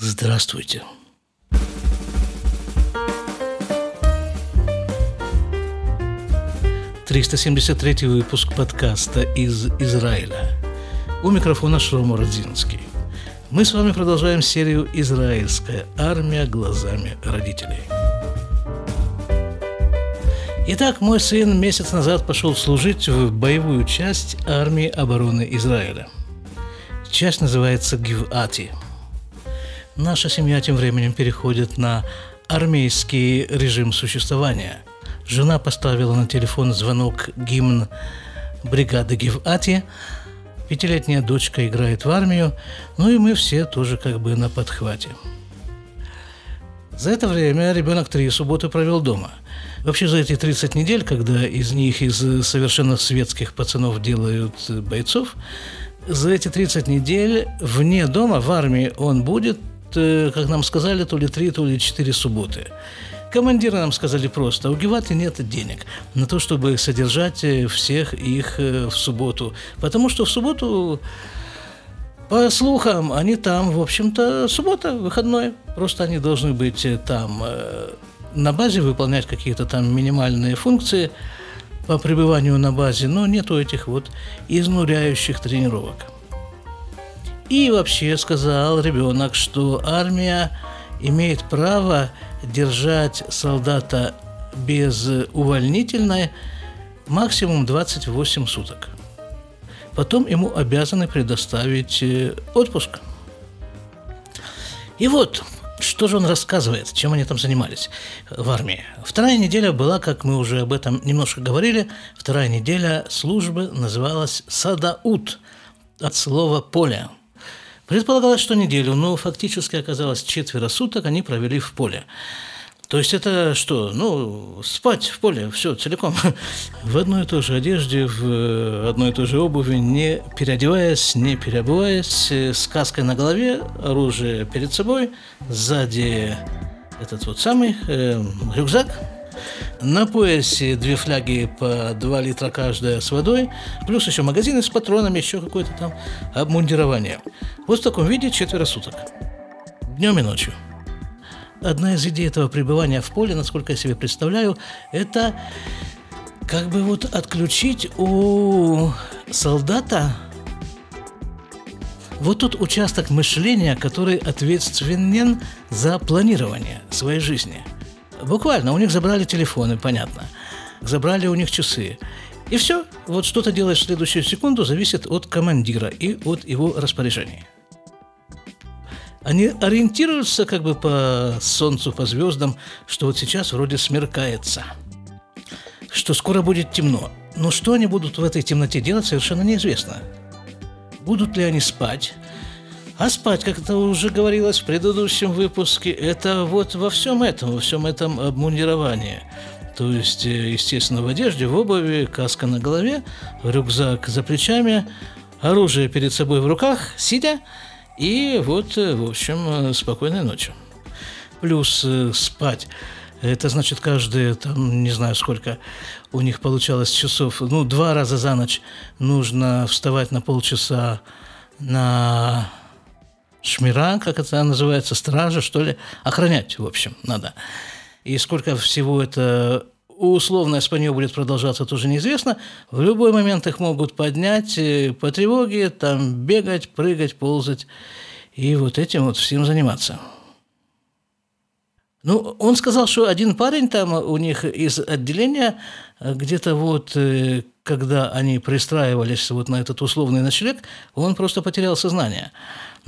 Здравствуйте. Триста семьдесят третий выпуск подкаста из Израиля. У микрофона Шломо Родзинский. Мы с вами продолжаем серию «Израильская армия глазами родителей». Итак, мой сын месяц назад пошел служить в боевую часть армии обороны Израиля. Часть называется Гивати. Наша семья тем временем переходит на армейский режим существования. Жена поставила на телефон звонок гимн бригады Гивати. Пятилетняя дочка играет в армию, ну и мы все тоже как бы на подхвате. За это время ребенок три субботы провел дома – Вообще за эти 30 недель, когда из них, из совершенно светских пацанов делают бойцов, за эти 30 недель вне дома, в армии он будет, как нам сказали, то ли 3, то ли 4 субботы. Командиры нам сказали просто, у Геваты нет денег на то, чтобы содержать э, всех их э, в субботу. Потому что в субботу, по слухам, они там, в общем-то, суббота, выходной. Просто они должны быть там на базе выполнять какие-то там минимальные функции по пребыванию на базе, но нету этих вот изнуряющих тренировок. И вообще сказал ребенок, что армия имеет право держать солдата без увольнительной максимум 28 суток. Потом ему обязаны предоставить э, отпуск. И вот что же он рассказывает, чем они там занимались в армии? Вторая неделя была, как мы уже об этом немножко говорили, вторая неделя службы называлась «Садаут» от слова «поле». Предполагалось, что неделю, но фактически оказалось четверо суток они провели в поле. То есть это что? Ну, спать в поле, все, целиком. В одной и той же одежде, в одной и той же обуви, не переодеваясь, не переобуваясь, с каской на голове, оружие перед собой, сзади этот вот самый э, рюкзак, на поясе две фляги по 2 литра каждая с водой, плюс еще магазины с патронами, еще какое-то там обмундирование. Вот в таком виде четверо суток. Днем и ночью. Одна из идей этого пребывания в поле, насколько я себе представляю, это как бы вот отключить у солдата вот тот участок мышления, который ответственен за планирование своей жизни. Буквально, у них забрали телефоны, понятно. Забрали у них часы. И все. Вот что то делаешь в следующую секунду, зависит от командира и от его распоряжений они ориентируются как бы по солнцу, по звездам, что вот сейчас вроде смеркается, что скоро будет темно. Но что они будут в этой темноте делать, совершенно неизвестно. Будут ли они спать? А спать, как это уже говорилось в предыдущем выпуске, это вот во всем этом, во всем этом обмундировании. То есть, э, естественно, в одежде, в обуви, каска на голове, рюкзак за плечами, оружие перед собой в руках, сидя – и вот, э, в общем, э, спокойной ночи. Плюс спать. Это значит, каждые, там, не знаю сколько у них получалось часов, ну, два раза за ночь нужно вставать на полчаса на шмира, как это называется, стража, что ли, охранять, в общем, надо. И сколько всего это условное спанье будет продолжаться, тоже неизвестно. В любой момент их могут поднять э, по тревоге, там бегать, прыгать, ползать и вот этим вот всем заниматься. Ну, он сказал, что один парень там у них из отделения, э, где-то вот, э, когда они пристраивались вот на этот условный ночлег, он просто потерял сознание.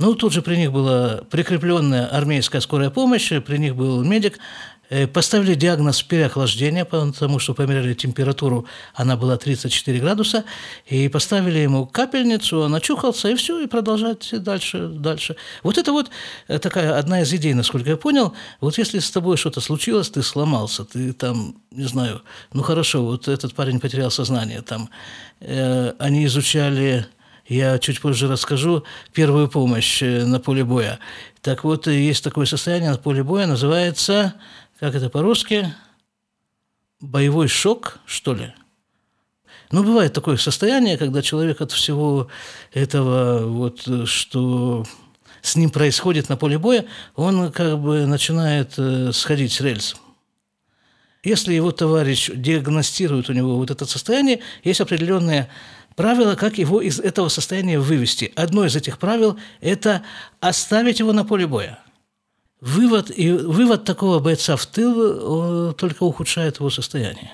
Ну, тут же при них была прикрепленная армейская скорая помощь, при них был медик, Э, поставили диагноз переохлаждения, потому что померяли температуру, она была 34 градуса, и поставили ему капельницу, он очухался, и все, и продолжать дальше, дальше. Вот это вот э, такая одна из идей, насколько я понял. Вот если с тобой что-то случилось, ты сломался, ты там, не знаю, ну хорошо, вот этот парень потерял сознание, там, э, они изучали я чуть позже расскажу первую помощь э, на поле боя. Так вот, есть такое состояние на поле боя, называется как это по-русски, боевой шок, что ли. Ну, бывает такое состояние, когда человек от всего этого, вот, что с ним происходит на поле боя, он как бы начинает э, сходить с рельс. Если его товарищ диагностирует у него вот это состояние, есть определенные правила, как его из этого состояния вывести. Одно из этих правил – это оставить его на поле боя. Вывод, и вывод такого бойца в тыл только ухудшает его состояние.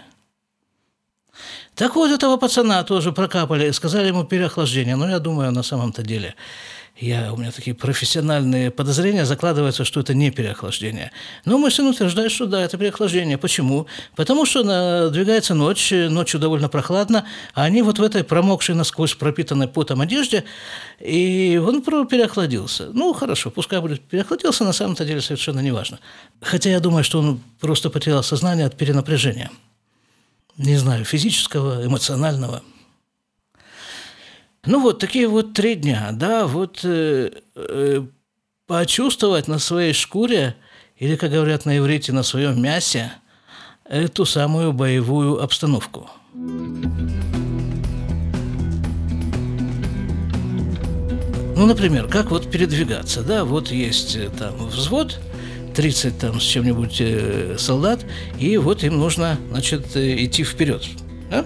Так вот, этого пацана тоже прокапали, сказали ему переохлаждение. Но я думаю, на самом-то деле, я, у меня такие профессиональные подозрения закладываются, что это не переохлаждение. Но мой сын утверждает, что да, это переохлаждение. Почему? Потому что надвигается ночь, ночью довольно прохладно, а они вот в этой промокшей насквозь пропитанной потом одежде, и он переохладился. Ну, хорошо, пускай будет переохладился, на самом-то деле совершенно неважно. Хотя я думаю, что он просто потерял сознание от перенапряжения не знаю, физического, эмоционального. Ну вот такие вот три дня, да, вот э, э, почувствовать на своей шкуре, или, как говорят на иврите, на своем мясе, эту самую боевую обстановку. Ну, например, как вот передвигаться, да, вот есть э, там взвод, 30 там с чем-нибудь э, солдат, и вот им нужно, значит, э, идти вперед. Да?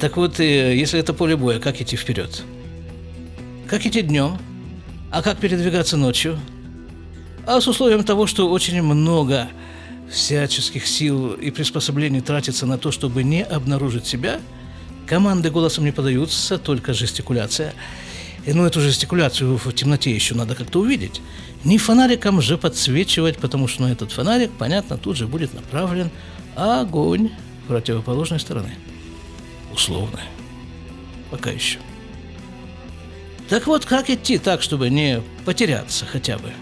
Так вот, э, если это поле боя, как идти вперед? Как идти днем? А как передвигаться ночью? А с условием того, что очень много всяческих сил и приспособлений тратится на то, чтобы не обнаружить себя, команды голосом не подаются, только жестикуляция – и, ну, эту жестикуляцию в темноте еще надо как-то увидеть. Не фонариком же подсвечивать, потому что на этот фонарик, понятно, тут же будет направлен огонь противоположной стороны. Условно. Пока еще. Так вот, как идти так, чтобы не потеряться хотя бы?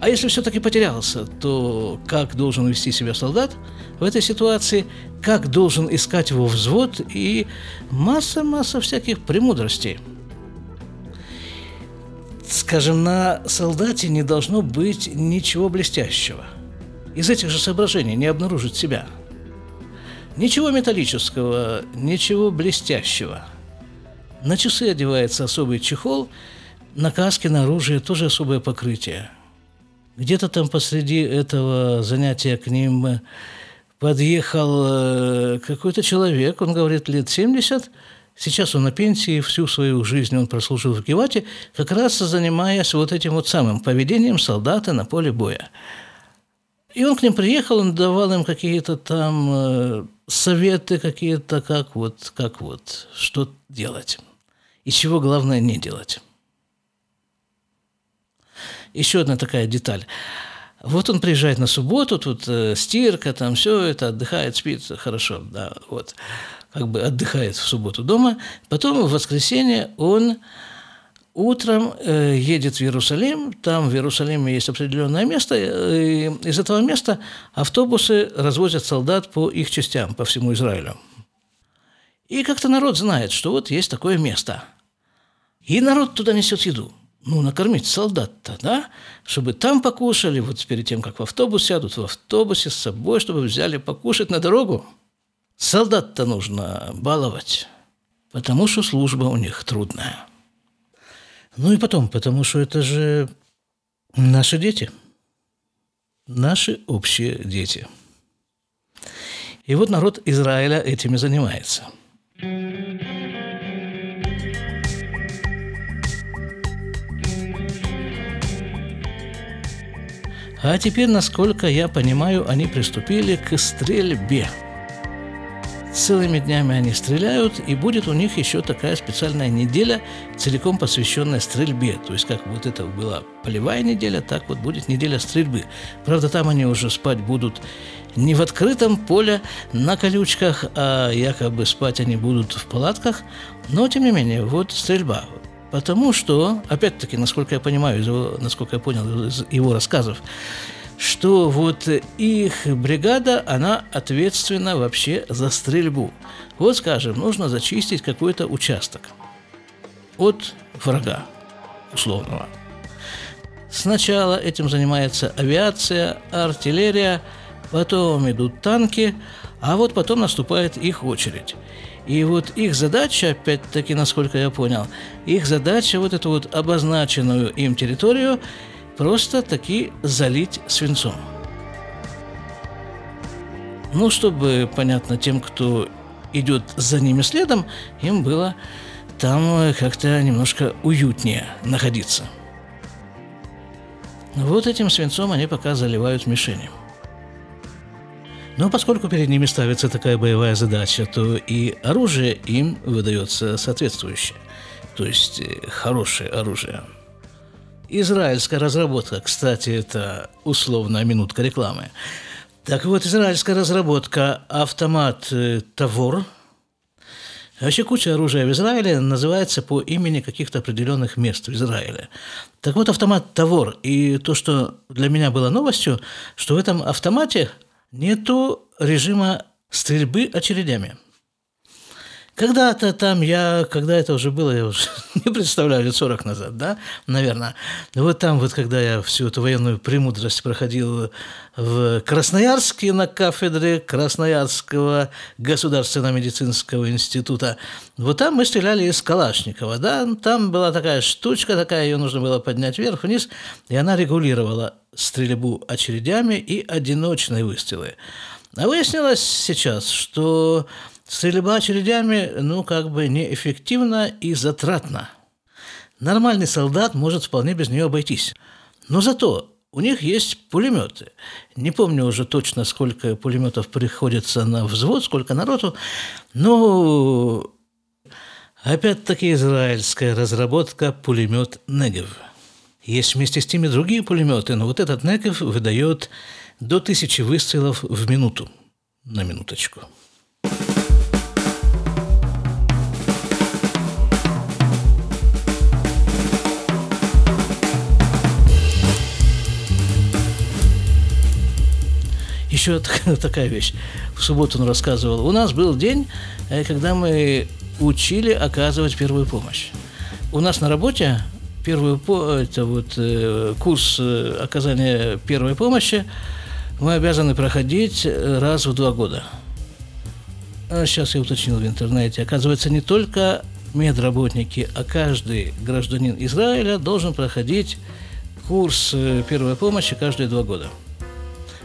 А если все-таки потерялся, то как должен вести себя солдат в этой ситуации, как должен искать его взвод и масса-масса всяких премудростей – Скажем, на солдате не должно быть ничего блестящего. Из этих же соображений не обнаружить себя. Ничего металлического, ничего блестящего. На часы одевается особый чехол, на каске, на оружие тоже особое покрытие. Где-то там посреди этого занятия к ним подъехал э, какой-то человек, он говорит, лет 70, Сейчас он на пенсии, всю свою жизнь он прослужил в Гевате, как раз занимаясь вот этим вот самым поведением солдата на поле боя. И он к ним приехал, он давал им какие-то там э, советы какие-то, как вот, как вот, что делать. И чего главное не делать. Еще одна такая деталь. Вот он приезжает на субботу, тут э, стирка, там все это, отдыхает, спит, хорошо, да, вот как бы отдыхает в субботу дома, потом в воскресенье он утром э, едет в Иерусалим, там в Иерусалиме есть определенное место, э, и из этого места автобусы развозят солдат по их частям, по всему Израилю. И как-то народ знает, что вот есть такое место. И народ туда несет еду. Ну, накормить солдат-то, да? Чтобы там покушали, вот перед тем, как в автобус сядут, в автобусе с собой, чтобы взяли покушать на дорогу. Солдат-то нужно баловать, потому что служба у них трудная. Ну и потом, потому что это же наши дети, наши общие дети. И вот народ Израиля этими занимается. А теперь, насколько я понимаю, они приступили к стрельбе – Целыми днями они стреляют, и будет у них еще такая специальная неделя, целиком посвященная стрельбе. То есть, как вот это была полевая неделя, так вот будет неделя стрельбы. Правда, там они уже спать будут не в открытом поле на колючках, а якобы спать они будут в палатках. Но, тем не менее, вот стрельба. Потому что, опять-таки, насколько я понимаю, из его, насколько я понял из его рассказов, что вот их бригада, она ответственна вообще за стрельбу. Вот, скажем, нужно зачистить какой-то участок от врага условного. Сначала этим занимается авиация, артиллерия, потом идут танки, а вот потом наступает их очередь. И вот их задача, опять-таки, насколько я понял, их задача вот эту вот обозначенную им территорию просто таки залить свинцом. Ну, чтобы, понятно, тем, кто идет за ними следом, им было там как-то немножко уютнее находиться. Вот этим свинцом они пока заливают мишени. Но поскольку перед ними ставится такая боевая задача, то и оружие им выдается соответствующее, то есть э, хорошее оружие. Израильская разработка, кстати, это условная минутка рекламы. Так вот, израильская разработка автомат э, Тавор. Вообще куча оружия в Израиле называется по имени каких-то определенных мест в Израиле. Так вот, автомат Тавор. И то, что для меня было новостью, что в этом автомате нету режима стрельбы очередями. Когда-то там я, когда это уже было, я уже не представляю, лет 40 назад, да, наверное. Вот там вот, когда я всю эту военную премудрость проходил в Красноярске на кафедре Красноярского государственного медицинского института, вот там мы стреляли из Калашникова, да, там была такая штучка такая, ее нужно было поднять вверх-вниз, и она регулировала стрельбу очередями и одиночные выстрелы. А выяснилось сейчас, что стрельба очередями, ну, как бы неэффективна и затратна. Нормальный солдат может вполне без нее обойтись. Но зато у них есть пулеметы. Не помню уже точно, сколько пулеметов приходится на взвод, сколько народу, но опять-таки израильская разработка пулемет Негев. Есть вместе с теми другие пулеметы, но вот этот Негев выдает до тысячи выстрелов в минуту. На минуточку. Еще такая вещь. В субботу он рассказывал. У нас был день, э, когда мы учили оказывать первую помощь. У нас на работе первую это вот э, курс э, оказания первой помощи мы обязаны проходить раз в два года. А сейчас я уточнил в интернете. Оказывается, не только медработники, а каждый гражданин Израиля должен проходить курс первой помощи каждые два года.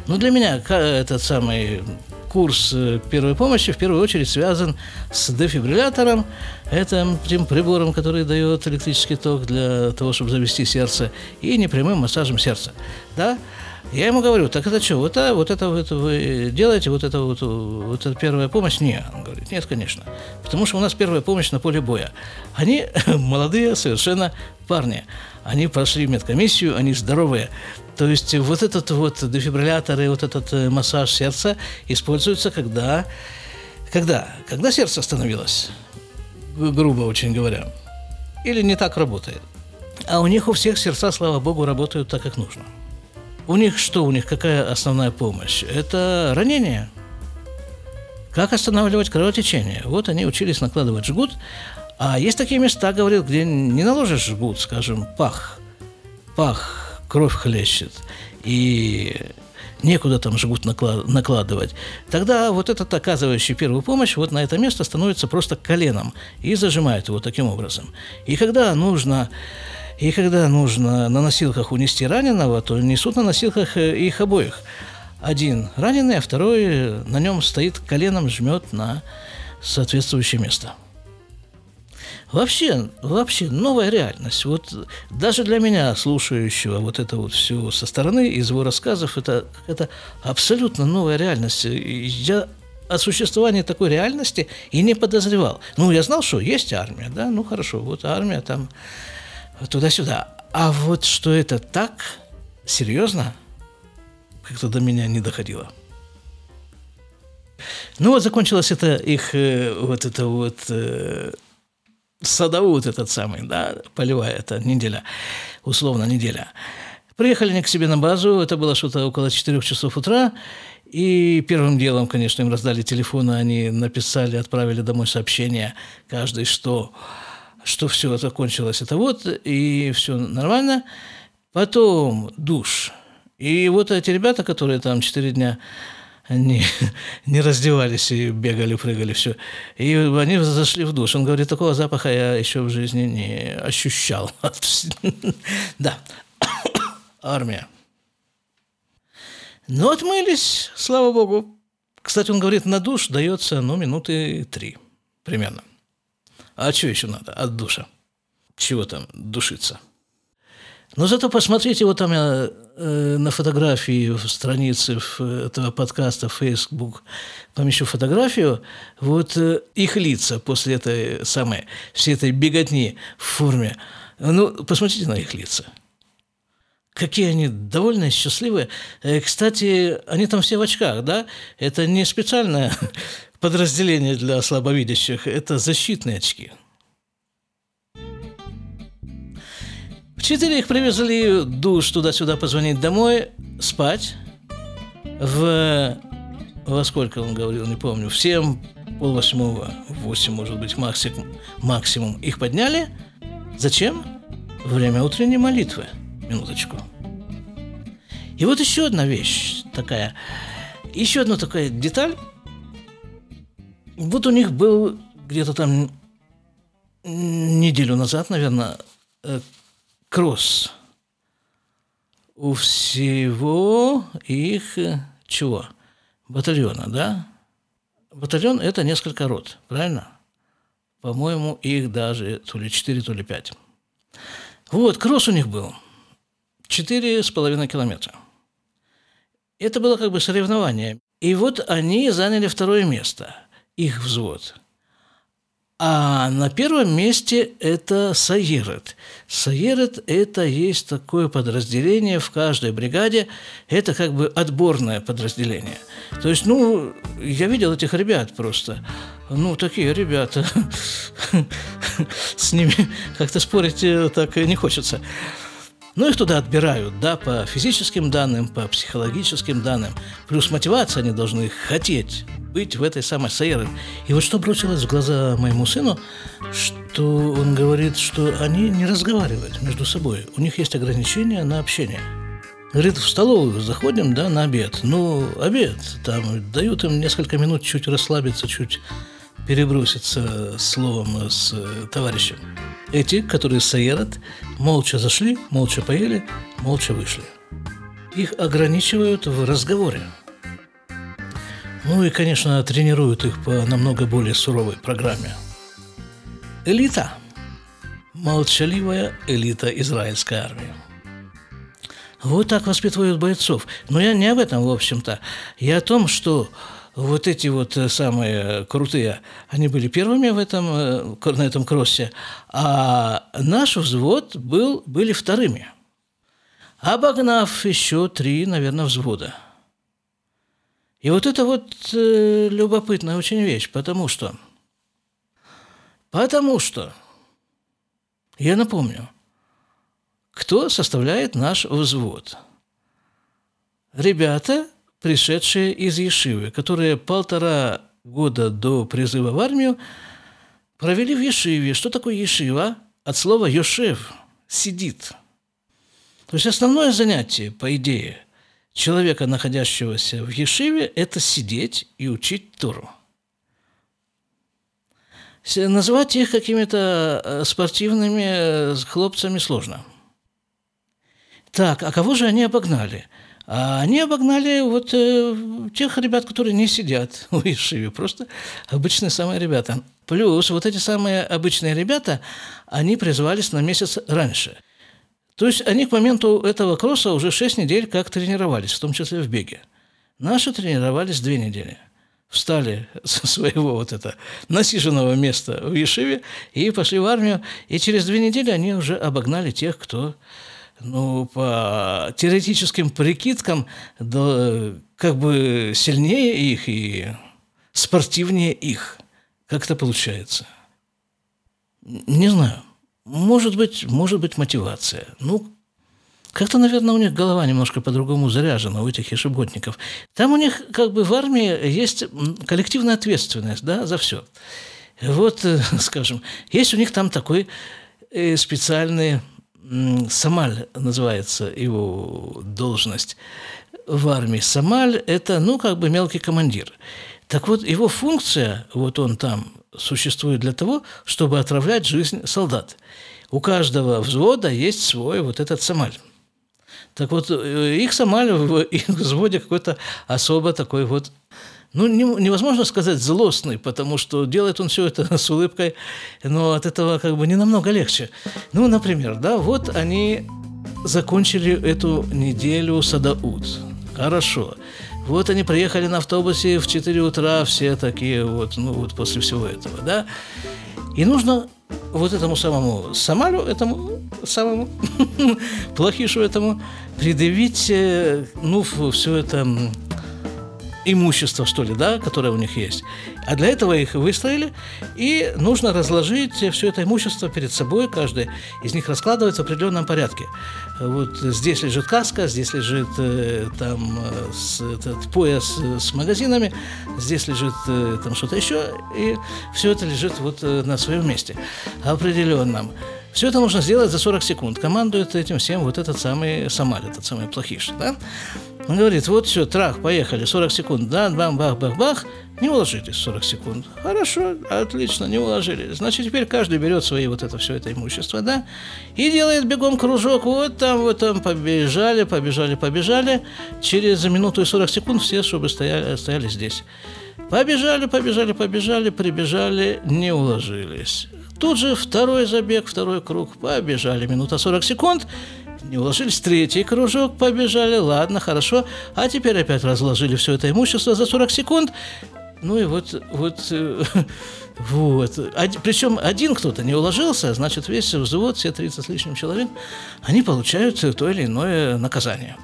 Ну, для меня этот самый курс э, первой помощи в первую очередь связан с дефибриллятором, это тем прибором, который дает электрический ток для того, чтобы завести сердце, и непрямым массажем сердца. Да? Я ему говорю, так это что, вот, а, вот это вот вы делаете, вот это вот, вот это первая помощь? Нет, он говорит, нет, конечно. Потому что у нас первая помощь на поле боя. Они молодые совершенно парни. Они прошли медкомиссию, они здоровые. То есть вот этот вот дефибриллятор и вот этот э, массаж сердца используются, когда, когда, когда сердце остановилось, грубо очень говоря, или не так работает. А у них у всех сердца, слава богу, работают так, как нужно. У них что, у них какая основная помощь? Это ранение. Как останавливать кровотечение? Вот они учились накладывать жгут, а есть такие места, говорил, где не наложишь жгут, скажем, пах, пах, кровь хлещет, и некуда там жгут накладывать, тогда вот этот оказывающий первую помощь вот на это место становится просто коленом и зажимает его таким образом. И когда нужно и когда нужно на носилках унести раненого, то несут на носилках э, их обоих. Один раненый, а второй на нем стоит коленом, жмет на соответствующее место. Вообще, вообще новая реальность. Вот даже для меня, слушающего вот это вот все со стороны, из его рассказов, это это абсолютно новая реальность. Я о существовании такой реальности и не подозревал. Ну, я знал, что есть армия, да, ну хорошо, вот армия там туда-сюда. А вот что это так серьезно, как-то до меня не доходило. Ну вот закончилась это их э, вот это вот садовод этот самый, да, полевая эта неделя, условно неделя. Приехали они к себе на базу, это было что-то около 4 часов утра, и первым делом, конечно, им раздали телефоны, они написали, отправили домой сообщение, каждый, что, что все закончилось, это вот, и все нормально. Потом душ. И вот эти ребята, которые там 4 дня не, не раздевались и бегали, прыгали, все. И они зашли в душ. Он говорит, такого запаха я еще в жизни не ощущал. Да, армия. Но отмылись, слава богу. Кстати, он говорит, на душ дается, ну, минуты три примерно. А что еще надо от душа? Чего там душиться? Но зато посмотрите, вот там я э, на фотографии в странице этого подкаста в Facebook помещу фотографию, вот э, их лица после этой самой, всей этой беготни в форме. Ну, посмотрите на их лица. Какие они довольные, счастливые. Э, кстати, они там все в очках, да? Это не специальное подразделение для слабовидящих, это защитные очки – В четыре их привезли душ туда-сюда позвонить домой, спать. В... Во сколько он говорил, не помню. В семь, пол восьмого, восемь, может быть, максимум, максимум. Их подняли. Зачем? Время утренней молитвы. Минуточку. И вот еще одна вещь такая. Еще одна такая деталь. Вот у них был где-то там неделю назад, наверное, э, кросс. У всего их чего? Батальона, да? Батальон – это несколько рот, правильно? По-моему, их даже то ли 4, то ли 5. Вот, кросс у них был. Четыре с половиной километра. Это было как бы соревнование. И вот они заняли второе место, их взвод – а на первом месте это Саирет. Саирет – это есть такое подразделение в каждой бригаде. Это как бы отборное подразделение. То есть, ну, я видел этих ребят просто. Ну, такие ребята. С ними как-то спорить э, так не хочется. Ну, их туда отбирают, да, по физическим данным, по психологическим данным. Плюс мотивация они должны хотеть быть в этой самой Саере. И вот что бросилось в глаза моему сыну, что он говорит, что они не разговаривают между собой. У них есть ограничения на общение. Говорит, в столовую заходим, да, на обед. Ну, обед, там дают им несколько минут чуть расслабиться, чуть переброситься словом с товарищем. Эти, которые саерат, молча зашли, молча поели, молча вышли. Их ограничивают в разговоре. Ну и, конечно, тренируют их по намного более суровой программе. Элита. Молчаливая элита израильской армии. Вот так воспитывают бойцов. Но я не об этом, в общем-то. Я о том, что вот эти вот э, самые крутые, они были первыми в этом, э, на этом кроссе, а наш взвод был, были вторыми, обогнав еще три, наверное, взвода. И вот это вот э, любопытная очень вещь, потому что, потому что, я напомню, кто составляет наш взвод? Ребята – пришедшие из Ешивы, которые полтора года до призыва в армию провели в Ешиве. Что такое Ешива? От слова «йошев» – «сидит». То есть основное занятие, по идее, человека, находящегося в Ешиве, это сидеть и учить Тору. Назвать их какими-то э, спортивными э, хлопцами сложно. Так, а кого же они обогнали – а они обогнали вот э, тех ребят, которые не сидят в Ишиве, просто обычные самые ребята. Плюс вот эти самые обычные ребята, они призвались на месяц раньше. То есть они к моменту этого кросса уже 6 недель как тренировались, в том числе в беге. Наши тренировались две недели. Встали со своего вот это насиженного места в Ешиве и пошли в армию. И через две недели они уже обогнали тех, кто ну, по теоретическим прикидкам, да, как бы сильнее их и спортивнее их. Как это получается? Не знаю. Может быть, может быть мотивация. Ну, как-то, наверное, у них голова немножко по-другому заряжена, у этих ешеботников. Там у них как бы в армии есть коллективная ответственность да, за все. Вот, скажем, есть у них там такой э, специальный Самаль называется его должность. в армии Самаль – это, ну, как бы мелкий командир. Так вот, его функция, вот он там существует для того, чтобы отравлять жизнь солдат. У каждого взвода есть свой вот этот Самаль. Так вот, э, их Самаль в их взводе какой-то особо такой вот ну, невозможно сказать злостный, потому что делает он все это с улыбкой, но от этого как бы не намного легче. Ну, например, да, вот они закончили эту неделю Садауд. Хорошо. Вот они приехали на автобусе в 4 утра, все такие вот, ну вот после всего этого, да. И нужно вот этому самому Самару, этому самому плохишу этому предъявить, э, ну, все это имущество, что ли, да, которое у них есть. А для этого их выстроили, и нужно разложить все это имущество перед собой, каждый из них раскладывать в определенном порядке. Вот здесь лежит каска, здесь лежит э, там э, этот пояс с магазинами, здесь лежит э, там что-то еще, и все это лежит вот на своем месте определенном. Все это нужно сделать за 40 секунд. Командует этим всем вот этот самый Самаль, этот самый плохиш. Да? Он говорит, вот все, трах, поехали, 40 секунд, да, бам, бах, бах, бах, не уложитесь 40 секунд. Хорошо, отлично, не уложились. Значит, теперь каждый берет свои вот это все это имущество, да, и делает бегом кружок, вот там, вот там, побежали, побежали, побежали. Через минуту и 40 секунд все, чтобы стояли, стояли здесь. Побежали, побежали, побежали, прибежали, не уложились. Тут же второй забег, второй круг, побежали, минута 40 секунд, не уложились, третий кружок, побежали, ладно, хорошо, а теперь опять разложили все это имущество за 40 секунд, ну и вот, вот, э, вот. Причем один кто-то не уложился, значит, весь взвод, все 30 с лишним человек, они получают то или иное наказание.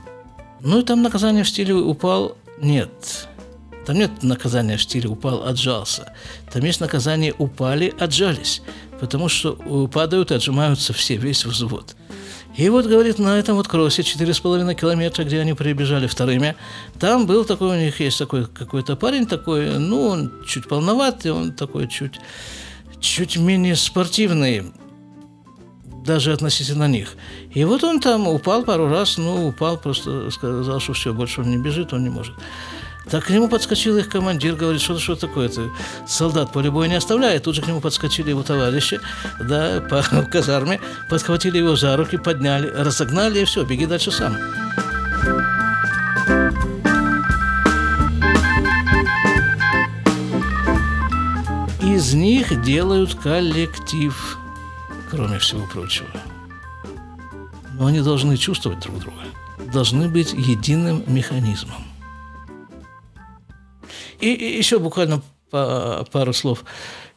Ну и там наказание в стиле упал, нет. Там нет наказания в стиле упал, отжался. Там есть наказание упали, отжались. Потому что падают и отжимаются все, весь взвод. И вот, говорит, на этом вот кроссе 4,5 километра, где они прибежали вторыми, там был такой, у них есть такой какой-то парень такой, ну, он чуть полноватый, он такой чуть, чуть менее спортивный, даже относительно них. И вот он там упал пару раз, ну, упал, просто сказал, что все, больше он не бежит, он не может. Так к нему подскочил их командир, говорит, что что такое-то? Солдат поле боя не оставляет. Тут же к нему подскочили его товарищи, да, по казарме, подхватили его за руки, подняли, разогнали, и все, беги дальше сам. Из них делают коллектив, кроме всего прочего. Но они должны чувствовать друг друга, должны быть единым механизмом. И, еще буквально пару слов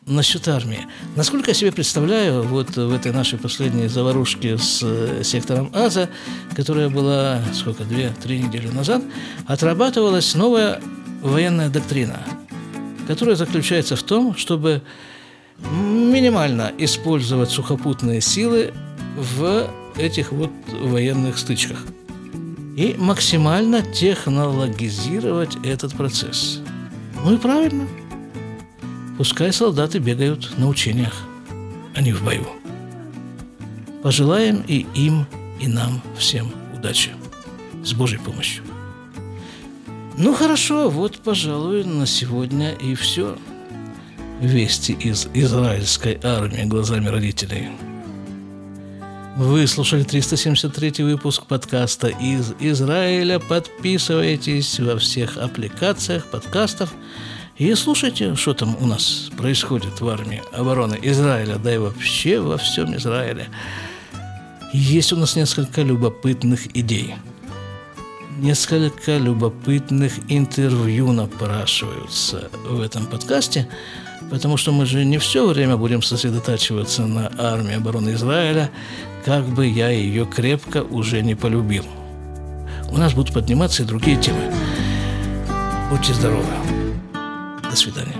насчет армии. Насколько я себе представляю, вот в этой нашей последней заварушке с э, сектором Аза, которая была, сколько, две-три недели назад, отрабатывалась новая военная доктрина, которая заключается в том, чтобы минимально использовать сухопутные силы в этих вот военных стычках и максимально технологизировать этот процесс – ну и правильно. Пускай солдаты бегают на учениях, а не в бою. Пожелаем и им, и нам всем удачи. С Божьей помощью. Ну хорошо, вот, пожалуй, на сегодня и все. Вести из израильской армии глазами родителей. Вы слушали 373 выпуск подкаста из Израиля. Подписывайтесь во всех аппликациях подкастов и слушайте, что там у нас происходит в армии обороны Израиля, да и вообще во всем Израиле. Есть у нас несколько любопытных идей. Несколько любопытных интервью напрашиваются в этом подкасте – потому что мы же не все время будем сосредотачиваться на армии обороны Израиля, как бы я ее крепко уже не полюбил. У нас будут подниматься и другие темы. Будьте здоровы. До свидания.